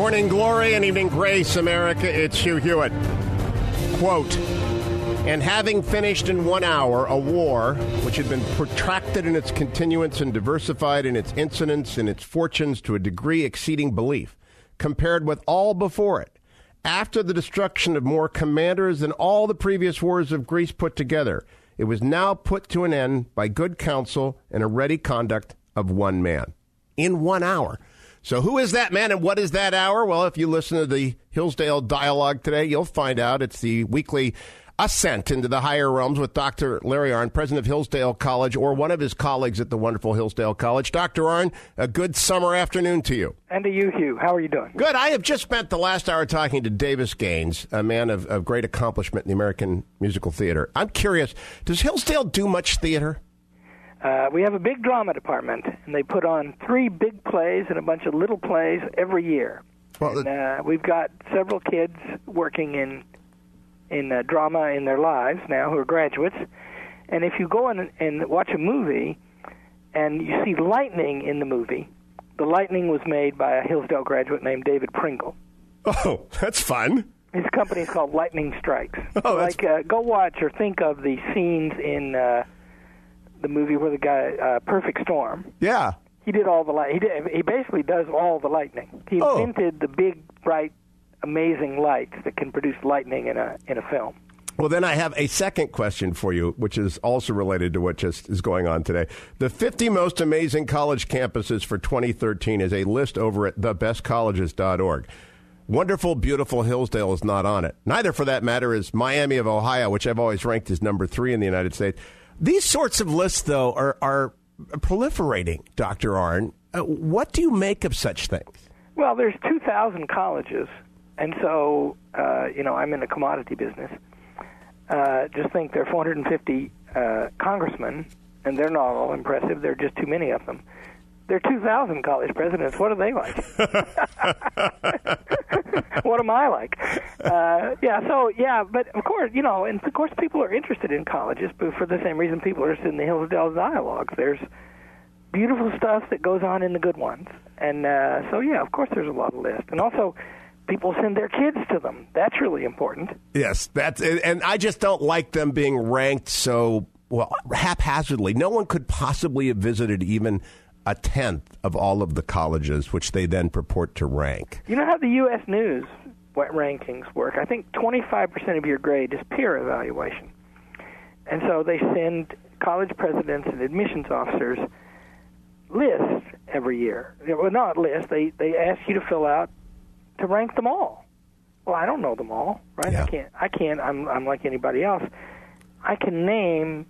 Morning glory and evening grace, America. It's Hugh Hewitt. Quote, and having finished in one hour a war which had been protracted in its continuance and diversified in its incidents and its fortunes to a degree exceeding belief, compared with all before it, after the destruction of more commanders than all the previous wars of Greece put together, it was now put to an end by good counsel and a ready conduct of one man. In one hour. So, who is that man and what is that hour? Well, if you listen to the Hillsdale dialogue today, you'll find out it's the weekly ascent into the higher realms with Dr. Larry Arnn, president of Hillsdale College, or one of his colleagues at the wonderful Hillsdale College. Dr. Arnn, a good summer afternoon to you. And to you, Hugh. How are you doing? Good. I have just spent the last hour talking to Davis Gaines, a man of, of great accomplishment in the American musical theater. I'm curious, does Hillsdale do much theater? Uh, we have a big drama department, and they put on three big plays and a bunch of little plays every year. Well, and, uh, we've got several kids working in in uh, drama in their lives now who are graduates. And if you go in and watch a movie, and you see lightning in the movie, the lightning was made by a Hillsdale graduate named David Pringle. Oh, that's fun. His company is called Lightning Strikes. Oh, like uh, go watch or think of the scenes in. Uh, the movie where the guy uh, Perfect Storm. Yeah. He did all the light. He did. He basically does all the lightning. He oh. invented the big, bright, amazing lights that can produce lightning in a in a film. Well, then I have a second question for you, which is also related to what just is going on today. The 50 most amazing college campuses for 2013 is a list over at thebestcolleges.org. Wonderful, beautiful Hillsdale is not on it. Neither, for that matter, is Miami of Ohio, which I've always ranked as number three in the United States. These sorts of lists, though, are, are proliferating, Dr. Arnn. Uh, what do you make of such things? Well, there's 2,000 colleges, and so, uh, you know, I'm in the commodity business. Uh, just think there are 450 uh, congressmen, and they're not all impressive. There are just too many of them. There are 2,000 college presidents. What are they like? what am I like? Uh, yeah, so, yeah, but of course, you know, and of course people are interested in colleges, but for the same reason people are interested in the Hillsdale dialogues. There's beautiful stuff that goes on in the good ones. And uh, so, yeah, of course there's a lot of lists. And also, people send their kids to them. That's really important. Yes, that's and I just don't like them being ranked so well haphazardly. No one could possibly have visited even a tenth of all of the colleges, which they then purport to rank. You know how the U.S. News rankings work? I think 25% of your grade is peer evaluation. And so they send college presidents and admissions officers lists every year. Well, not lists. They they ask you to fill out to rank them all. Well, I don't know them all, right? Yeah. I can't. I can't. I'm I'm like anybody else. I can name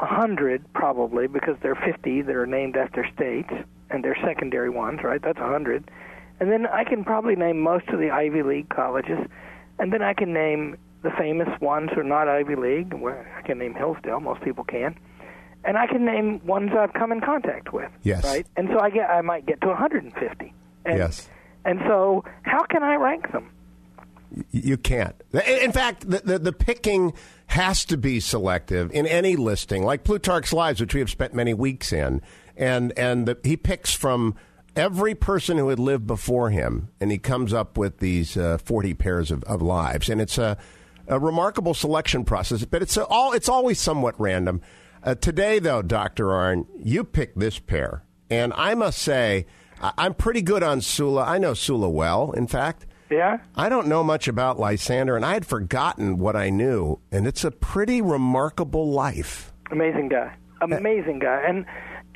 a hundred probably because there are 50 that are named after states and they're secondary ones, right? That's a hundred. And then I can probably name most of the Ivy League colleges, and then I can name the famous ones who are not Ivy League. Where I can name Hillsdale, most people can, and I can name ones I've come in contact with. Yes. Right. And so I get I might get to 150. And, yes. And so how can I rank them? You can't. In fact, the, the, the, picking has to be selective in any listing, like Plutarch's Lives, which we have spent many weeks in. And, and the, he picks from every person who had lived before him, and he comes up with these uh, 40 pairs of, of lives. And it's a, a remarkable selection process, but it's, a, all, it's always somewhat random. Uh, today, though, Dr. Arnn, you picked this pair. And I must say, I'm pretty good on Sulla. I know Sulla well, in fact. Yeah? I don't know much about Lysander, and I had forgotten what I knew, and it's a pretty remarkable life. Amazing guy. Amazing guy. And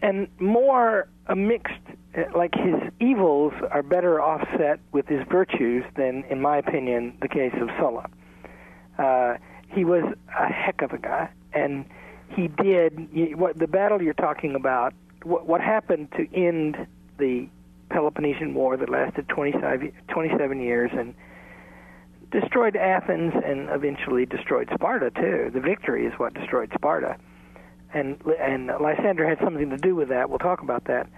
and more a mixed like his evils are better offset with his virtues than in my opinion the case of Sulla. Uh, he was a heck of a guy and he did what the battle you're talking about what, what happened to end the Peloponnesian War that lasted 25, 27 years and destroyed Athens and eventually destroyed Sparta too. The victory is what destroyed Sparta, and and Lysander had something to do with that. We'll talk about that.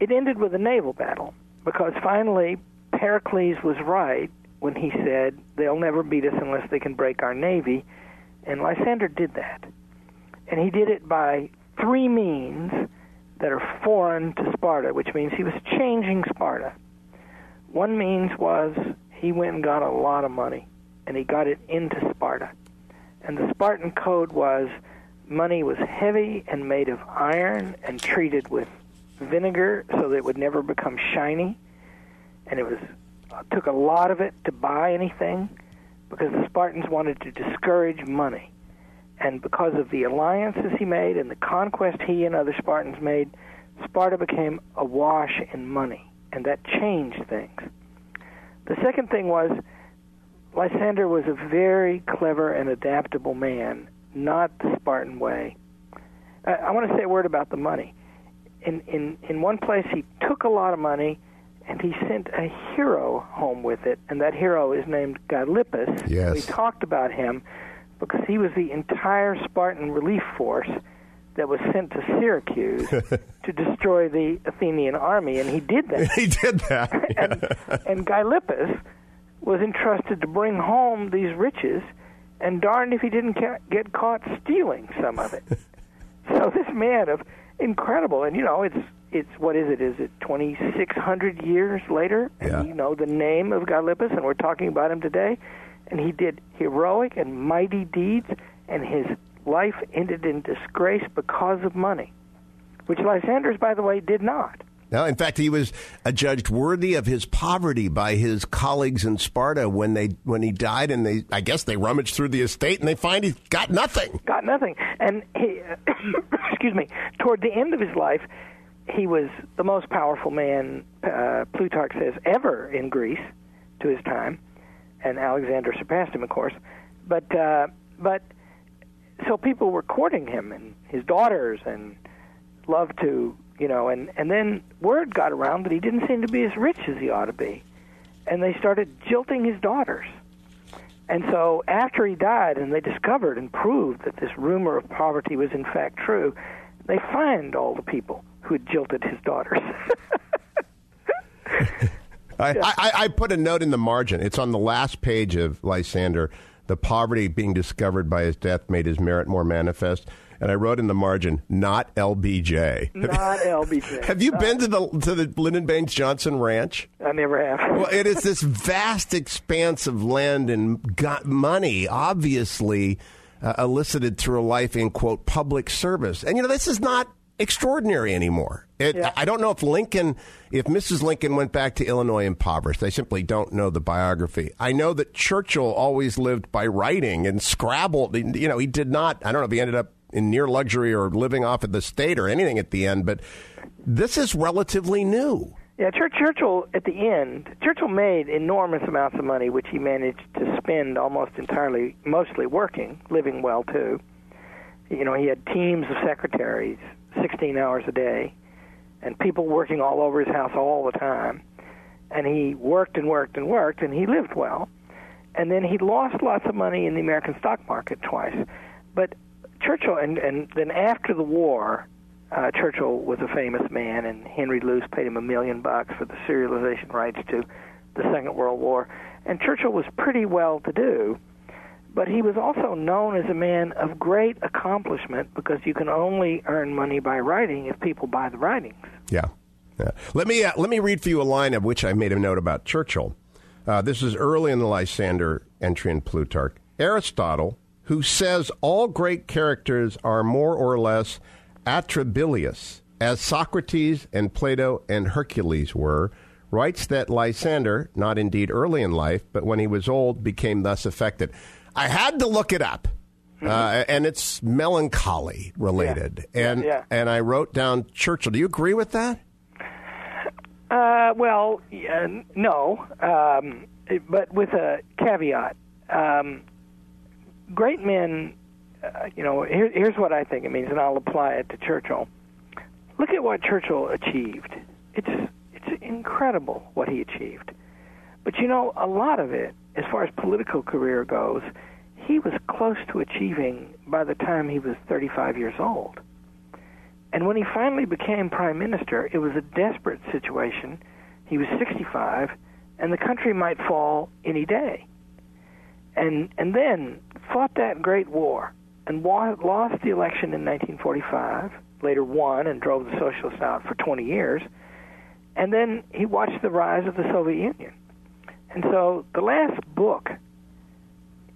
It ended with a naval battle because finally Pericles was right when he said they'll never beat us unless they can break our navy, and Lysander did that, and he did it by three means that are foreign to Sparta, which means he was changing Sparta. One means was he went and got a lot of money, and he got it into Sparta. And the Spartan code was money was heavy and made of iron and treated with vinegar so that it would never become shiny. And it was took a lot of it to buy anything because the Spartans wanted to discourage money. And because of the alliances he made and the conquest he and other Spartans made, Sparta became awash in money, and that changed things. The second thing was Lysander was a very clever and adaptable man, not the Spartan way. I, I want to say a word about the money. In in in one place, he took a lot of money, and he sent a hero home with it, and that hero is named Gylippus. Yes. We talked about him because he was the entire Spartan relief force that was sent to Syracuse to destroy the Athenian army, and he did that. he did that. and, and Gylippus was entrusted to bring home these riches, and darned if he didn't ca- get caught stealing some of it. so this man of incredible, and you know, it's it's what is it? Is it twenty six hundred years later? And Yeah. you know the name of Gylippus, and we're talking about him today. And he did heroic and mighty deeds, and his life ended in disgrace because of money, which Lysander's, by the way, did not. No, in fact, he was adjudged worthy of his poverty by his colleagues in Sparta when they when he died, and they I guess they rummaged through the estate and they find he's got nothing. got nothing. And he, excuse me, toward the end of his life, he was the most powerful man, uh, Plutarch says, ever in Greece to his time, and Alexander surpassed him, of course. But uh, but so people were courting him and his daughters and loved to you know and and then word got around that he didn't seem to be as rich as he ought to be. And they started jilting his daughters. And so after he died and they discovered and proved that this rumor of poverty was in fact true they fined all the people who had jilted his daughters I, I, I put a note in the margin. It's on the last page of Lysander. The poverty being discovered by his death made his merit more manifest. And I wrote in the margin, not LBJ. not lbj Have you been to the to the Lyndon Baines Johnson Ranch? i never have Well, it is this vast expanse of land and got money, obviously uh, elicited through a life in quote public service. And you know, this is not extraordinary anymore. It, Yeah. I don't know if Lincoln, if Mrs. Lincoln went back to Illinois impoverished. I simply don't know the biography. I know that Churchill always lived by writing and scrabbled. You know, he did not. I don't know if he ended up in near luxury or living off of the state or anything at the end, but this is relatively new. Yeah, Churchill at the end, Churchill made enormous amounts of money, which he managed to spend almost entirely, mostly working, living well too. You know, he had teams of secretaries, 16 hours a day, and people working all over his house all the time. And he worked and worked and worked, and he lived well. And then he lost lots of money in the American stock market twice. But Churchill, and, and then after the war, uh, Churchill was a famous man, and Henry Luce paid him a million bucks for the serialization rights to the Second World War. And Churchill was pretty well to do, but he was also known as a man of great accomplishment because you can only earn money by writing if people buy the writings. Yeah. yeah. Let me uh, let me read for you a line of which I made a note about Churchill. Uh, this is early in the Lysander entry in Plutarch. Aristotle, who says all great characters are more or less atrabilious, as Socrates and Plato and Hercules were, writes that Lysander, not indeed early in life, but when he was old, became thus affected. I had to look it up. Uh, and it's melancholy related, Yeah. and Yeah. and I wrote down Churchill. Do you agree with that? Uh, well, yeah, no, um, but with a caveat. Um, great men, uh, you know, here, here's what I think it means, and I'll apply it to Churchill. Look at what Churchill achieved. It's it's incredible what he achieved. But you know, a lot of it, as far as political career goes, he was close to achieving by the time he was 35 years old. And when he finally became prime minister, it was a desperate situation. He was 65, and the country might fall any day. And and then fought that great war and wa- lost the election in 1945. Later won and drove the socialists out for 20 years. and then he watched the rise of the Soviet Union. And so the last book,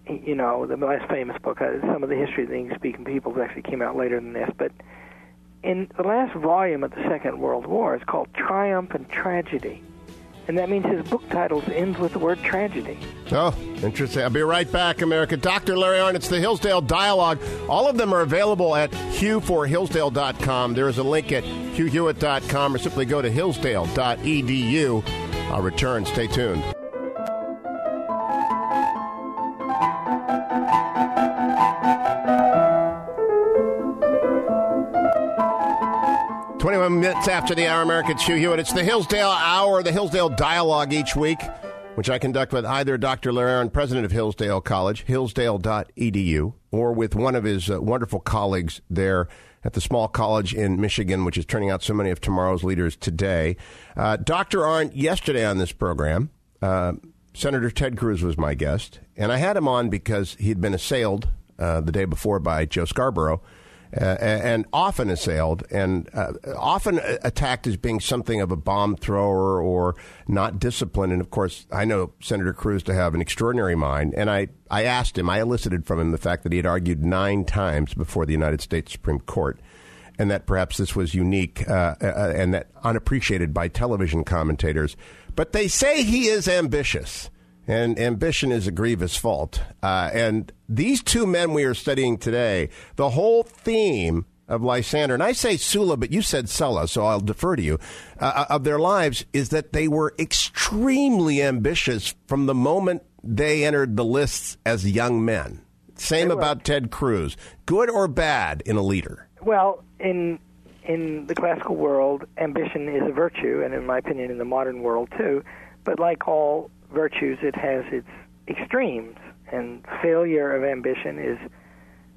you know, the last famous book, uh, some of the history of the English-speaking peoples actually came out later than this, but in the last volume of the Second World War, it's called Triumph and Tragedy and that means his book titles ends with the word tragedy. Oh, interesting. I'll be right back, America. Dr. Larry Arnn, it's the Hillsdale Dialogue. All of them are available at hughforhillsdale.com. There is a link at hughhewitt.com or simply go to hillsdale.edu. I'll return. Stay tuned. After the hour, American Hugh Hewitt. It's the Hillsdale Hour, the Hillsdale Dialogue each week, which I conduct with either Dr. Larry Arnn, president of Hillsdale College, hillsdale.edu, or with one of his uh, wonderful colleagues there at the small college in Michigan, which is turning out so many of tomorrow's leaders today. Uh, Dr. Arnn, yesterday on this program, uh, Senator Ted Cruz was my guest, and I had him on because he'd been assailed uh, the day before by Joe Scarborough and often assailed and uh, often attacked as being something of a bomb thrower or not disciplined. And of course, I know Senator Cruz to have an extraordinary mind. And I, I asked him, I elicited from him the fact that he had argued nine times before the United States Supreme Court. And that perhaps this was unique uh, uh and that unappreciated by television commentators. But they say he is ambitious and ambition is a grievous fault. Uh, and these two men we are studying today, the whole theme of Lysander, and I say Sulla, but you said Sulla, so I'll defer to you, uh, uh, of their lives is that they were extremely ambitious from the moment they entered the lists as young men. Same about Ted Cruz. Good or bad in a leader? Well, in in the classical world, ambition is a virtue, and in my opinion, in the modern world too. But like all virtues, it has its extremes, and failure of ambition is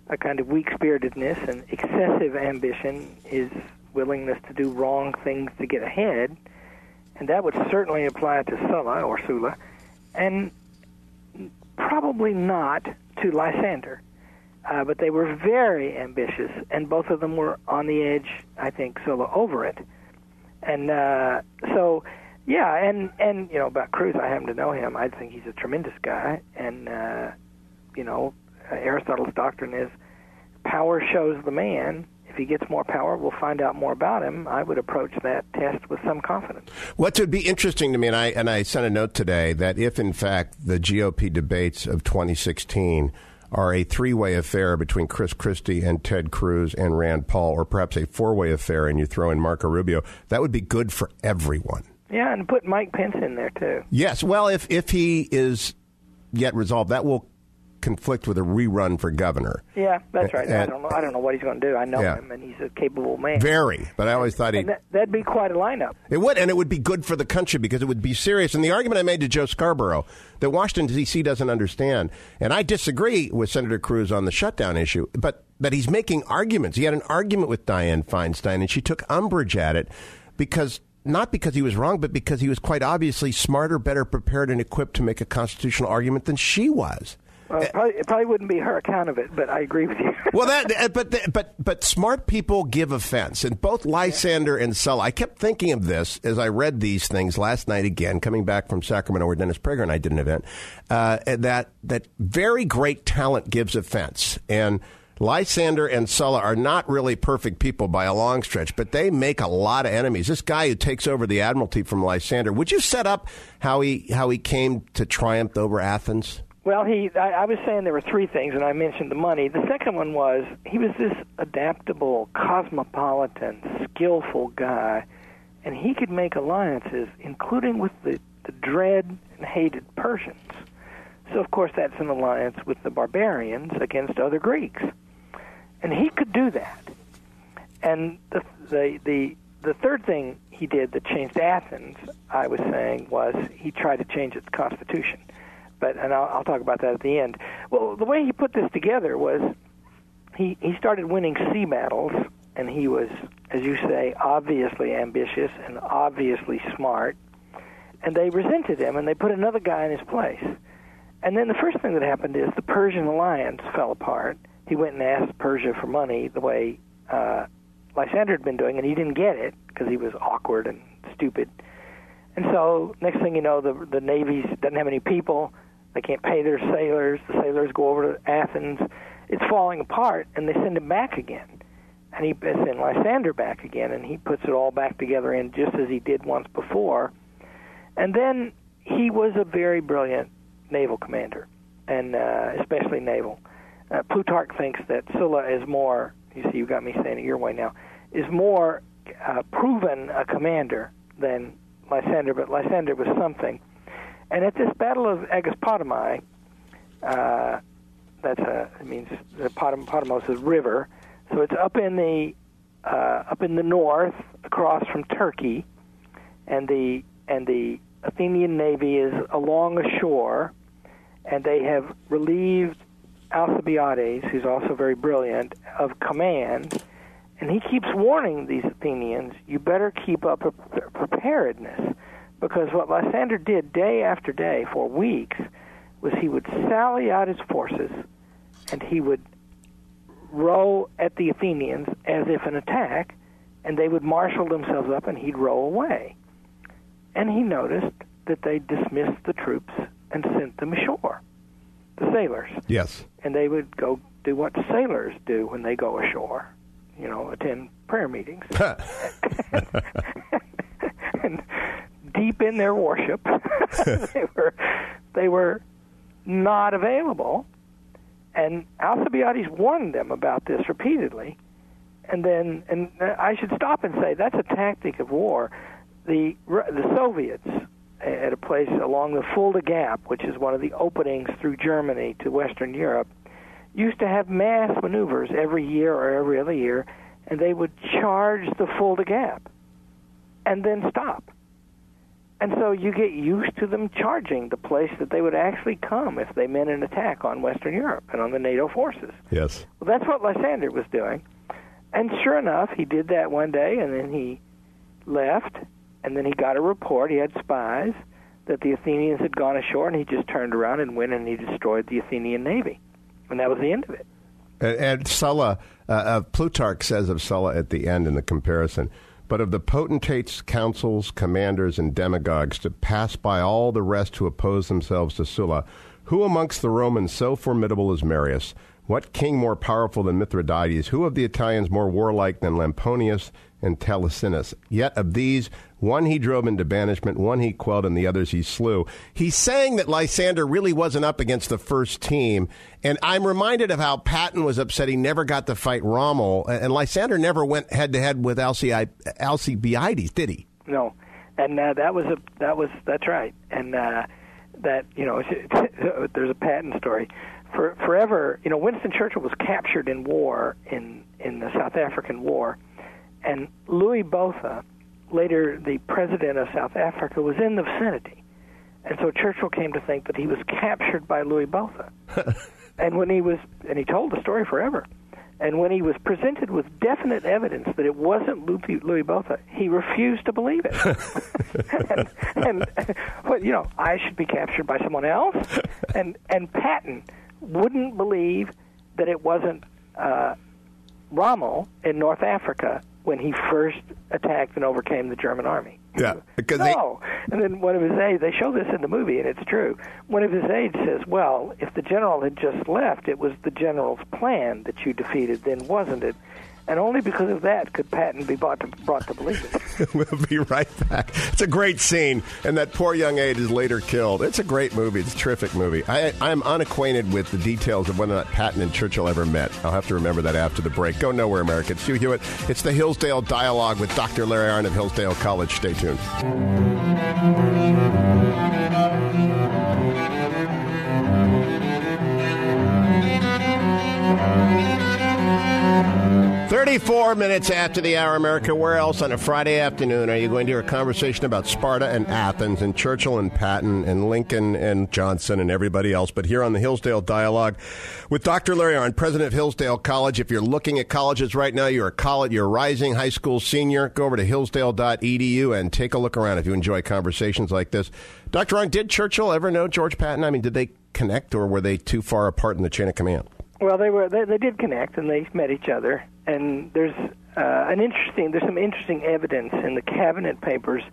a kind of weak spiritedness, and excessive ambition is willingness to do wrong things to get ahead, and that would certainly apply to Sulla or Sulla, and probably not to Lysander. Uh, but they were very ambitious, and both of them were on the edge, I think, Sulla over it. And uh, so yeah, and and you know about Cruz, I happen to know him. I think he's a tremendous guy, and uh, you know Aristotle's doctrine is power shows the man. If he gets more power, we'll find out more about him. I would approach that test with some confidence. What would be interesting to me, and I and I sent a note today that if in fact the GOP debates of 2016 are a three-way affair between Chris Christie and Ted Cruz and Rand Paul, or perhaps a four-way affair, and you throw in Marco Rubio, that would be good for everyone. Yeah, and put Mike Pence in there too. Yes, well, if if he is yet resolved, that will conflict with a rerun for governor. Yeah, that's right. And, I don't know. I don't know what he's going to do. I know yeah. him, and he's a capable man. Very, but I always thought he. That, that'd be quite a lineup. It would, and it would be good for the country because it would be serious. And the argument I made to Joe Scarborough that Washington D.C. doesn't understand, and I disagree with Senator Cruz on the shutdown issue, but that he's making arguments. He had an argument with Dianne Feinstein, and she took umbrage at it because not because he was wrong, but because he was quite obviously smarter, better prepared, and equipped to make a constitutional argument than she was. Well, it probably, it probably wouldn't be her account of it, but I agree with you. well, that uh, but but but smart people give offense, and both Lysander and Sulla. I kept thinking of this as I read these things last night again, coming back from Sacramento, where Dennis Prager and I did an event. Uh, that that very great talent gives offense, and Lysander and Sulla are not really perfect people by a long stretch, but they make a lot of enemies. This guy who takes over the admiralty from Lysander, would you set up how he how he came to triumph over Athens? Well, he I, I was saying there were three things, and I mentioned the money. The second one was he was this adaptable, cosmopolitan, skillful guy, and he could make alliances, including with the, the dread and hated Persians. So, of course, that's an alliance with the barbarians against other Greeks and he could do that. And the the the the third thing he did that changed Athens, I was saying, was he tried to change its constitution. But and I'll, I'll talk about that at the end. Well, the way he put this together was he he started winning sea battles, and he was, as you say, obviously ambitious and obviously smart. And they resented him, and they put another guy in his place. And then the first thing that happened is the Persian alliance fell apart he went and asked Persia for money the way uh, Lysander had been doing, and he didn't get it because he was awkward and stupid. And so next thing you know, the the Navy doesn't have any people. They can't pay their sailors. The sailors go over to Athens. It's falling apart, and they send him back again. And he sends Lysander back again, and he puts it all back together in just as he did once before. And then he was a very brilliant naval commander, and uh, especially naval. Uh, Plutarch thinks that Sulla is more. You see, you got me saying it your way now. Is more uh, proven a commander than Lysander, but Lysander was something. And at this Battle of Aegospotami, uh, that's a it means the Potamos is river, so it's up in the uh, up in the north, across from Turkey, and the and the Athenian navy is along the shore, and they have relieved Alcibiades, who's also very brilliant, of command, and he keeps warning these Athenians, you better keep up a preparedness, because what Lysander did day after day for weeks was he would sally out his forces, and he would row at the Athenians as if an attack, and they would marshal themselves up, and he'd row away. And he noticed that they dismissed the troops and sent them ashore, the sailors. Yes. And they would go do what sailors do when they go ashore, you know, attend prayer meetings. and deep in their worship, they were they were not available. And Alcibiades warned them about this repeatedly. And then, and I should stop and say that's a tactic of war. The the Soviets at a place along the Fulda Gap, which is one of the openings through Germany to Western Europe, used to have mass maneuvers every year or every other year, and they would charge the Fulda Gap and then stop. And so you get used to them charging the place that they would actually come if they meant an attack on Western Europe and on the NATO forces. Yes. Well, that's what Lysander was doing. And sure enough, he did that one day, and then he left, and then he got a report. He had spies that the Athenians had gone ashore, and he just turned around and went and he destroyed the Athenian navy. And that was the end of it. And, and Sulla, uh, uh, Plutarch says of Sulla at the end in the comparison, but of the potentates, councils, commanders, and demagogues to pass by all the rest who oppose themselves to Sulla, who amongst the Romans so formidable as Marius? What king more powerful than Mithridates? Who of the Italians more warlike than Lamponius and Telesinus? Yet of these, one he drove into banishment, one he quelled, and the others he slew. He's saying that Lysander really wasn't up against the first team. And I'm reminded of how Patton was upset he never got to fight Rommel. And Lysander never went head to head with Alcibiades, did he? No. And uh, that was a that was that's right. And uh, that you know there's a Patton story. For forever, you know, Winston Churchill was captured in war in in the South African War, and Louis Botha later the president of South Africa, was in the vicinity. And so Churchill came to think that he was captured by Louis Botha. and when he was, and he told the story forever. And when he was presented with definite evidence that it wasn't Louis, Botha, he refused to believe it. and, and well, you know, I should be captured by someone else. And and Patton wouldn't believe that it wasn't uh, Rommel in North Africa when he first attacked and overcame the German army. Yeah, because no. They... And then one of his aides, they show this in the movie, and it's true. One of his aides says, "Well, if the general had just left, it was the general's plan that you defeated, then wasn't it?" And only because of that could Patton be brought to, brought to believe we'll be right back. It's a great scene, and that poor young aide is later killed. It's a great movie. It's a terrific movie. I, I'm unacquainted with the details of whether or not Patton and Churchill ever met. I'll have to remember that after the break. Go nowhere, America. It's Hugh Hewitt. It's the Hillsdale Dialogue with Dr. Larry Arnn of Hillsdale College. Stay tuned. 34 minutes after the hour, America. Where else on a Friday afternoon are you going to hear a conversation about Sparta and Athens and Churchill and Patton and Lincoln and Johnson and everybody else? But here on the Hillsdale Dialogue with Dr. Larry Arnn, president of Hillsdale College. If you're looking at colleges right now, you're a college, you're a rising high school senior, go over to hillsdale.edu and take a look around if you enjoy conversations like this. Dr. Arnn, did Churchill ever know George Patton? I mean, did they connect or were they too far apart in the chain of command? Well, they were they, they did connect and they met each other. And there's uh, an interesting there's some interesting evidence in the cabinet papers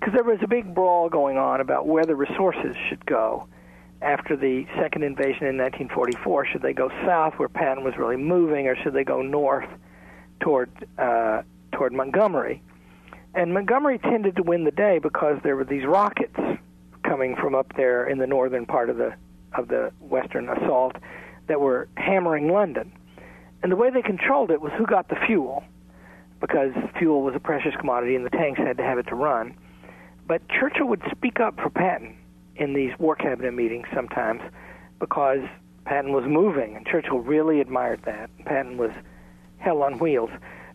because there was a big brawl going on about where the resources should go after the second invasion in 1944. Should they go south, where Patton was really moving, or should they go north toward uh, toward Montgomery? And Montgomery tended to win the day because there were these rockets coming from up there in the northern part of the of the western assault that were hammering London. And the way they controlled it was who got the fuel, because fuel was a precious commodity and the tanks had to have it to run. But Churchill would speak up for Patton in these war cabinet meetings sometimes because Patton was moving, and Churchill really admired that. Patton was hell on wheels.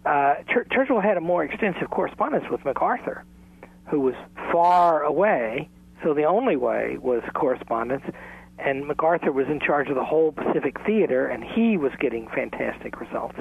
Uh, Ch- Churchill had a more extensive correspondence with MacArthur, who was far away, so the only way was correspondence. And MacArthur was in charge of the whole Pacific Theater, and he was getting fantastic results.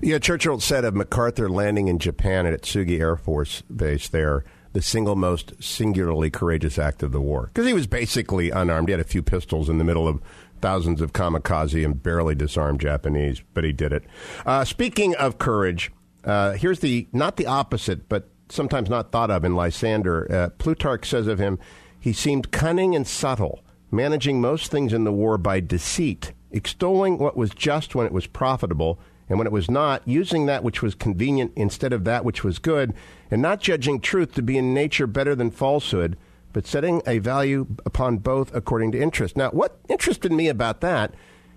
Yeah, Churchill said of MacArthur landing in Japan at Tsugi Air Force Base there the single most singularly courageous act of the war. Because he was basically unarmed. He had a few pistols in the middle of thousands of kamikaze and barely disarmed Japanese, but he did it. Uh, speaking of courage, uh, here's the not the opposite, but sometimes not thought of in Lysander. Uh, Plutarch says of him, he seemed cunning and subtle, managing most things in the war by deceit, extolling what was just when it was profitable and when it was not, using that which was convenient instead of that which was good, and not judging truth to be in nature better than falsehood, but setting a value upon both according to interest. Now, what interested me about that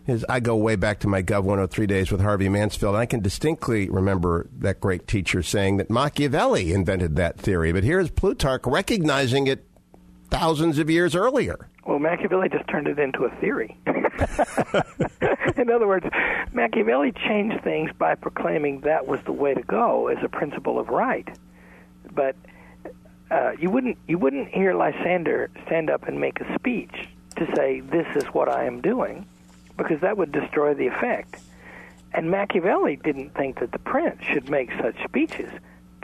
is I go way back to my Gov 103 days with Harvey Mansfield, and I can distinctly remember that great teacher saying that Machiavelli invented that theory, but here's Plutarch recognizing it thousands of years earlier. Well, Machiavelli just turned it into a theory. In other words, Machiavelli changed things by proclaiming that was the way to go as a principle of right. But uh, you wouldn't you wouldn't hear Lysander stand up and make a speech to say this is what I am doing, because that would destroy the effect. And Machiavelli didn't think that the prince should make such speeches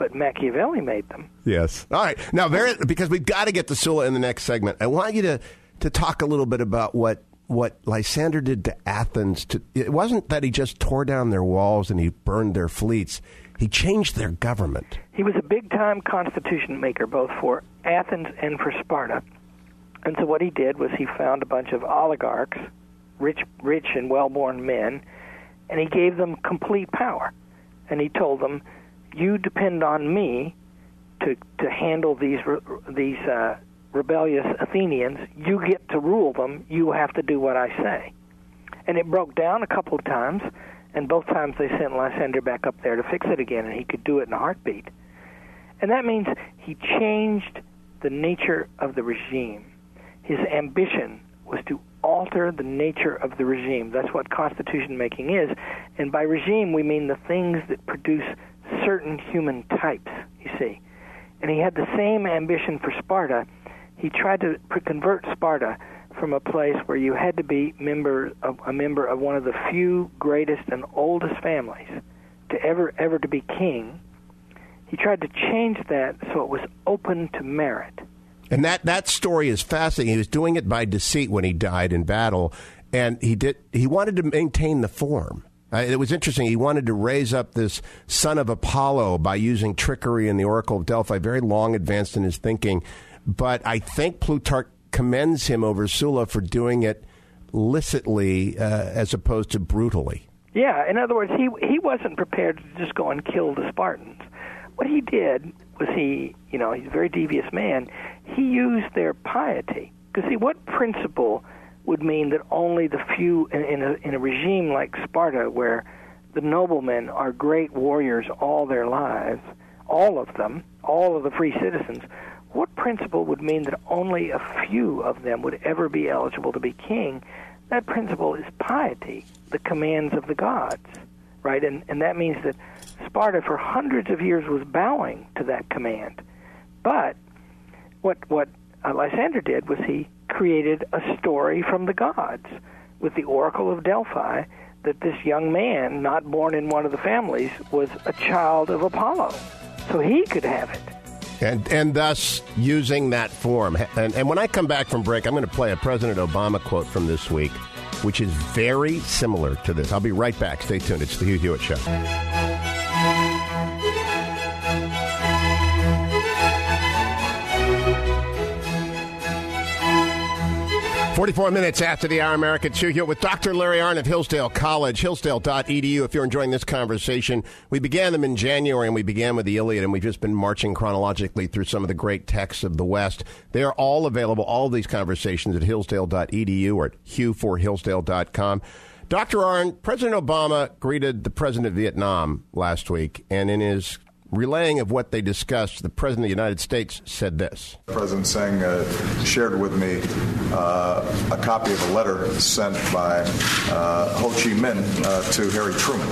but Machiavelli made them. Yes. All right. Now, very, because we've got to get to Sulla in the next segment, I want you to, to talk a little bit about what what Lysander did to Athens. To, it wasn't that he just tore down their walls and he burned their fleets. He changed their government. He was a big time constitution maker, both for Athens and for Sparta. And so what he did was he found a bunch of oligarchs, rich, rich and well-born men, and he gave them complete power. And he told them, "You depend on me to to handle these these uh, rebellious Athenians, you get to rule them, you have to do what I say. And it broke down a couple of times, and both times they sent Lysander back up there to fix it again, and he could do it in a heartbeat. And that means he changed the nature of the regime. His ambition was to alter the nature of the regime. That's what constitution making is. And by regime, we mean the things that produce certain human types, you see. And he had the same ambition for Sparta he tried to convert Sparta from a place where you had to be member of, a member of one of the few greatest and oldest families to ever ever to be king. He tried to change that so it was open to merit. And that that story is fascinating. He was doing it by deceit when he died in battle, and he did. He wanted to maintain the form. Uh, it was interesting. He wanted to raise up this son of Apollo by using trickery in the Oracle of Delphi. Very long advanced in his thinking. But I think Plutarch commends him over Sulla for doing it licitly uh, as opposed to brutally. Yeah, in other words, he he wasn't prepared to just go and kill the Spartans. What he did was he, you know, he's a very devious man. He used their piety. Because see, what principle would mean that only the few in, in a in a regime like Sparta, where the noblemen are great warriors all their lives, all of them, all of the free citizens, what principle would mean that only a few of them would ever be eligible to be king? That principle is piety, the commands of the gods, right? And, and that means that Sparta for hundreds of years was bowing to that command. But what, what Lysander did was he created a story from the gods with the Oracle of Delphi that this young man, not born in one of the families, was a child of Apollo. So he could have it and and thus using that form. And, and when I come back from break, I'm going to play a President Obama quote from this week, which is very similar to this. I'll be right back. Stay tuned. It's the Hugh Hewitt Show. 44 minutes after the hour, American here with Dr. Larry Arnn of Hillsdale College, hillsdale.edu. If you're enjoying this conversation, we began them in January and we began with the Iliad, and we've just been marching chronologically through some of the great texts of the West. They are all available, all of these conversations at hillsdale.edu or at hughforhillsdale.com. Dr. Arnn, President Obama greeted the President of Vietnam last week, and in his relaying of what they discussed, the President of the United States said this. President Sang uh, shared with me uh, a copy of a letter sent by uh, Ho Chi Minh uh, to Harry Truman.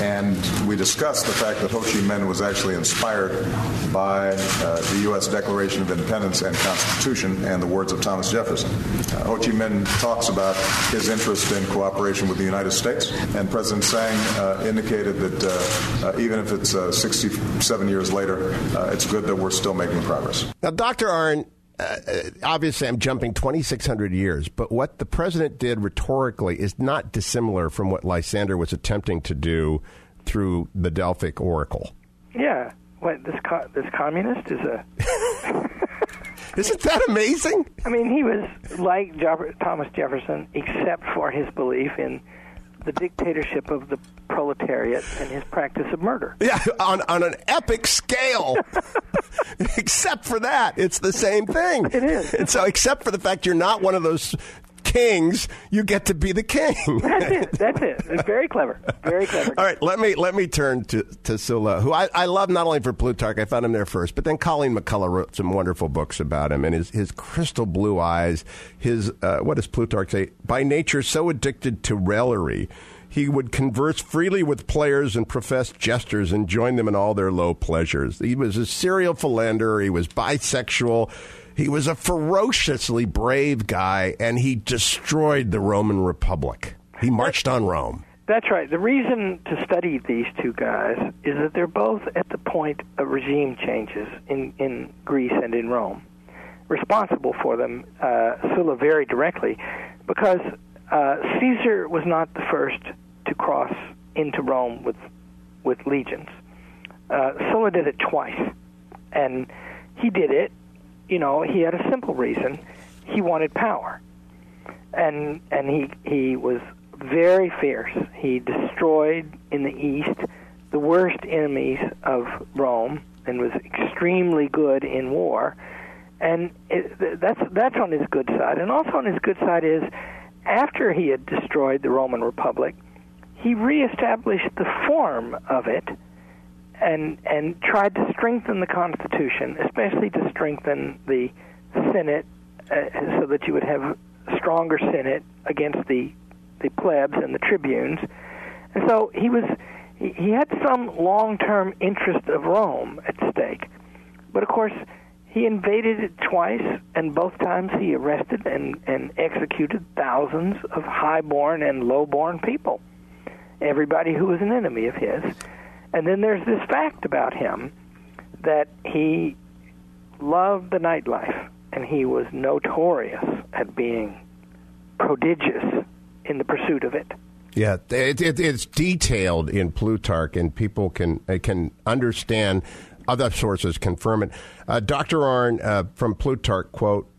And we discussed the fact that Ho Chi Minh was actually inspired by uh, the U.S. Declaration of Independence and Constitution and the words of Thomas Jefferson. Uh, Ho Chi Minh talks about his interest in cooperation with the United States, and President Sang indicated that even if it's 60 seven years later, uh, it's good that we're still making progress. Now, Dr. Arnn, uh, obviously, I'm jumping 2,600 years, but what the president did rhetorically is not dissimilar from what Lysander was attempting to do through the Delphic Oracle. Yeah. What, this, co- this communist is a. Isn't that amazing? I mean, he was like Thomas Jefferson, except for his belief in the dictatorship of the proletariat and his practice of murder. Yeah, on, on an epic scale. except for that, it's the same thing. It is. And so, except for the fact you're not one of those kings, you get to be the king. That's it. That's it. It's very clever. Very clever. All right, let me let me turn to to Sulla, who I, I love not only for Plutarch, I found him there first, but then Colleen McCullough wrote some wonderful books about him and his his crystal blue eyes, his uh, what does Plutarch say? By nature, so addicted to raillery he would converse freely with players and professed jesters and join them in all their low pleasures. He was a serial philanderer. He was bisexual. He was a ferociously brave guy, and he destroyed the Roman Republic. He marched on Rome. That's right. The reason to study these two guys is that they're both at the point of regime changes in, in Greece and in Rome. Responsible for them, uh, Sulla very directly, because uh, Caesar was not the first to cross into Rome with with legions. Uh, Sulla did it twice, and he did it. You know, he had a simple reason: he wanted power, and and he he was very fierce. He destroyed in the east the worst enemies of Rome, and was extremely good in war. And it, that's that's on his good side, and also on his good side is after he had destroyed the Roman Republic, he reestablished the form of it and and tried to strengthen the Constitution, especially to strengthen the Senate, uh, so that you would have stronger Senate against the the plebs and the tribunes. And so he was he, had some long-term interest of Rome at stake, but of course he invaded it twice, and both times he arrested and, and executed thousands of high-born and low-born people, everybody who was an enemy of his. And then there's this fact about him that he loved the nightlife, and he was notorious at being prodigious in the pursuit of it. Yeah, it, it, it's detailed in Plutarch, and people can can understand other sources confirm it. Uh, Dr. Arnn uh, from Plutarch, quote,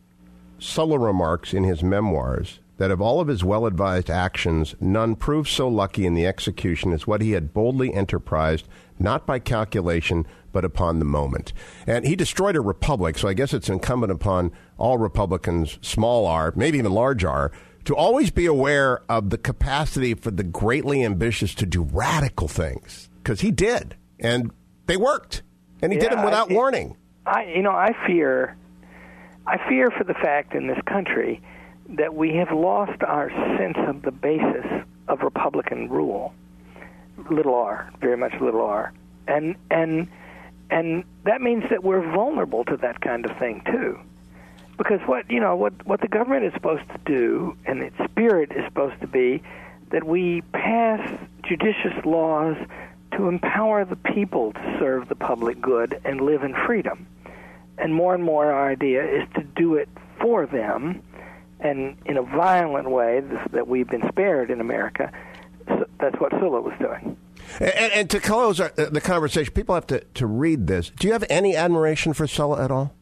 Sulla remarks in his memoirs that of all of his well advised actions, none proved so lucky in the execution as what he had boldly enterprised, not by calculation, but upon the moment. And he destroyed a republic, so I guess it's incumbent upon all Republicans, small r, maybe even large r, to always be aware of the capacity for the greatly ambitious to do radical things, because he did, and they worked and he yeah, did them without I, warning. I, you know, I fear, I fear for the fact in this country that we have lost our sense of the basis of Republican rule, little r, very much little r, and and and that means that we're vulnerable to that kind of thing too, because what you know what what the government is supposed to do, and its spirit is supposed to be that we pass judicious laws to empower the people to serve the public good and live in freedom. And more and more, our idea is to do it for them, and in a violent way that we've been spared in America. So that's what Sulla was doing. And, and to close our, uh, the conversation, people have to, to read this. Do you have any admiration for Sulla at all?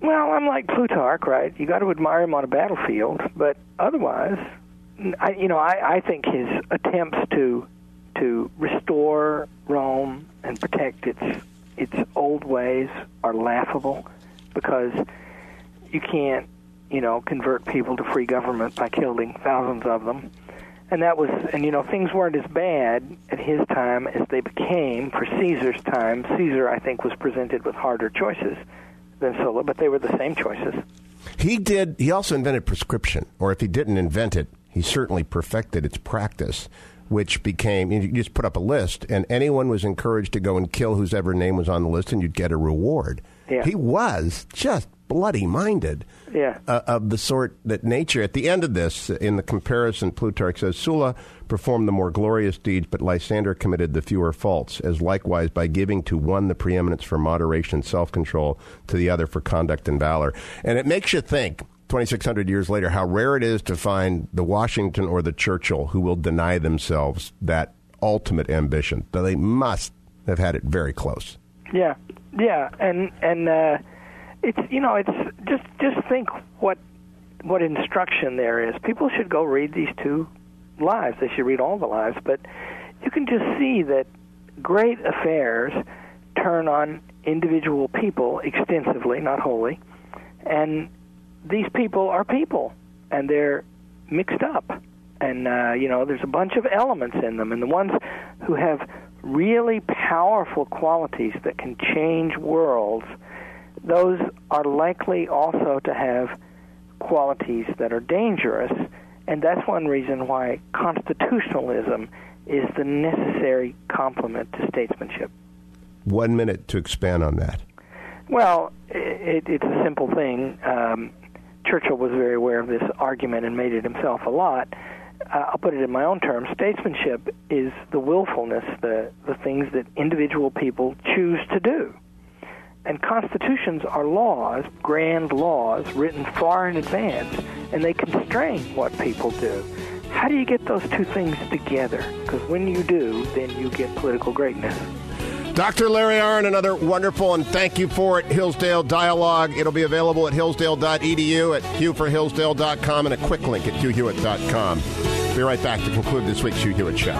Well, I'm like Plutarch, right? You got to admire him on a battlefield, but otherwise, I, you know, I, I think his attempts to to restore Rome and protect its its old ways are laughable because you can't, you know, convert people to free government by killing thousands of them. And that was, and you know, things weren't as bad at his time as they became for Caesar's time. Caesar, I think, was presented with harder choices than Sulla, but they were the same choices. He did. He also invented proscription, or if he didn't invent it, he certainly perfected its practice, which became you just put up a list, and anyone was encouraged to go and kill whose ever name was on the list, and you'd get a reward. Yeah. He was just bloody minded Yeah. uh, of the sort that nature, at the end of this, in the comparison, Plutarch says Sulla performed the more glorious deeds, but Lysander committed the fewer faults, as likewise by giving to one the preeminence for moderation and self control, to the other for conduct and valor. And it makes you think. 2,600 years later, how rare it is to find the Washington or the Churchill who will deny themselves that ultimate ambition. Though they must have had it very close. Yeah, yeah, and and uh, it's you know it's just just think what what instruction there is. People should go read these two lives. They should read all the lives, but you can just see that great affairs turn on individual people extensively, not wholly, and these people are people, and they're mixed up. And uh, you know, there's a bunch of elements in them, and the ones who have really powerful qualities that can change worlds, those are likely also to have qualities that are dangerous, and that's one reason why constitutionalism is the necessary complement to statesmanship. One minute to expand on that. Well, it, it's a simple thing. Um, Churchill was very aware of this argument and made it himself a lot. Uh, I'll put it in my own terms. Statesmanship is the willfulness, the the things that individual people choose to do. And constitutions are laws, grand laws, written far in advance, and they constrain what people do. How do you get those two things together? Because when you do, then you get political greatness. Dr. Larry Arnn, another wonderful and thank you for it, Hillsdale Dialogue. It'll be available at hillsdale.edu, at hughforhillsdale.com, and a quick link at hughhewitt.com. Be right back to conclude this week's Hugh Hewitt Show.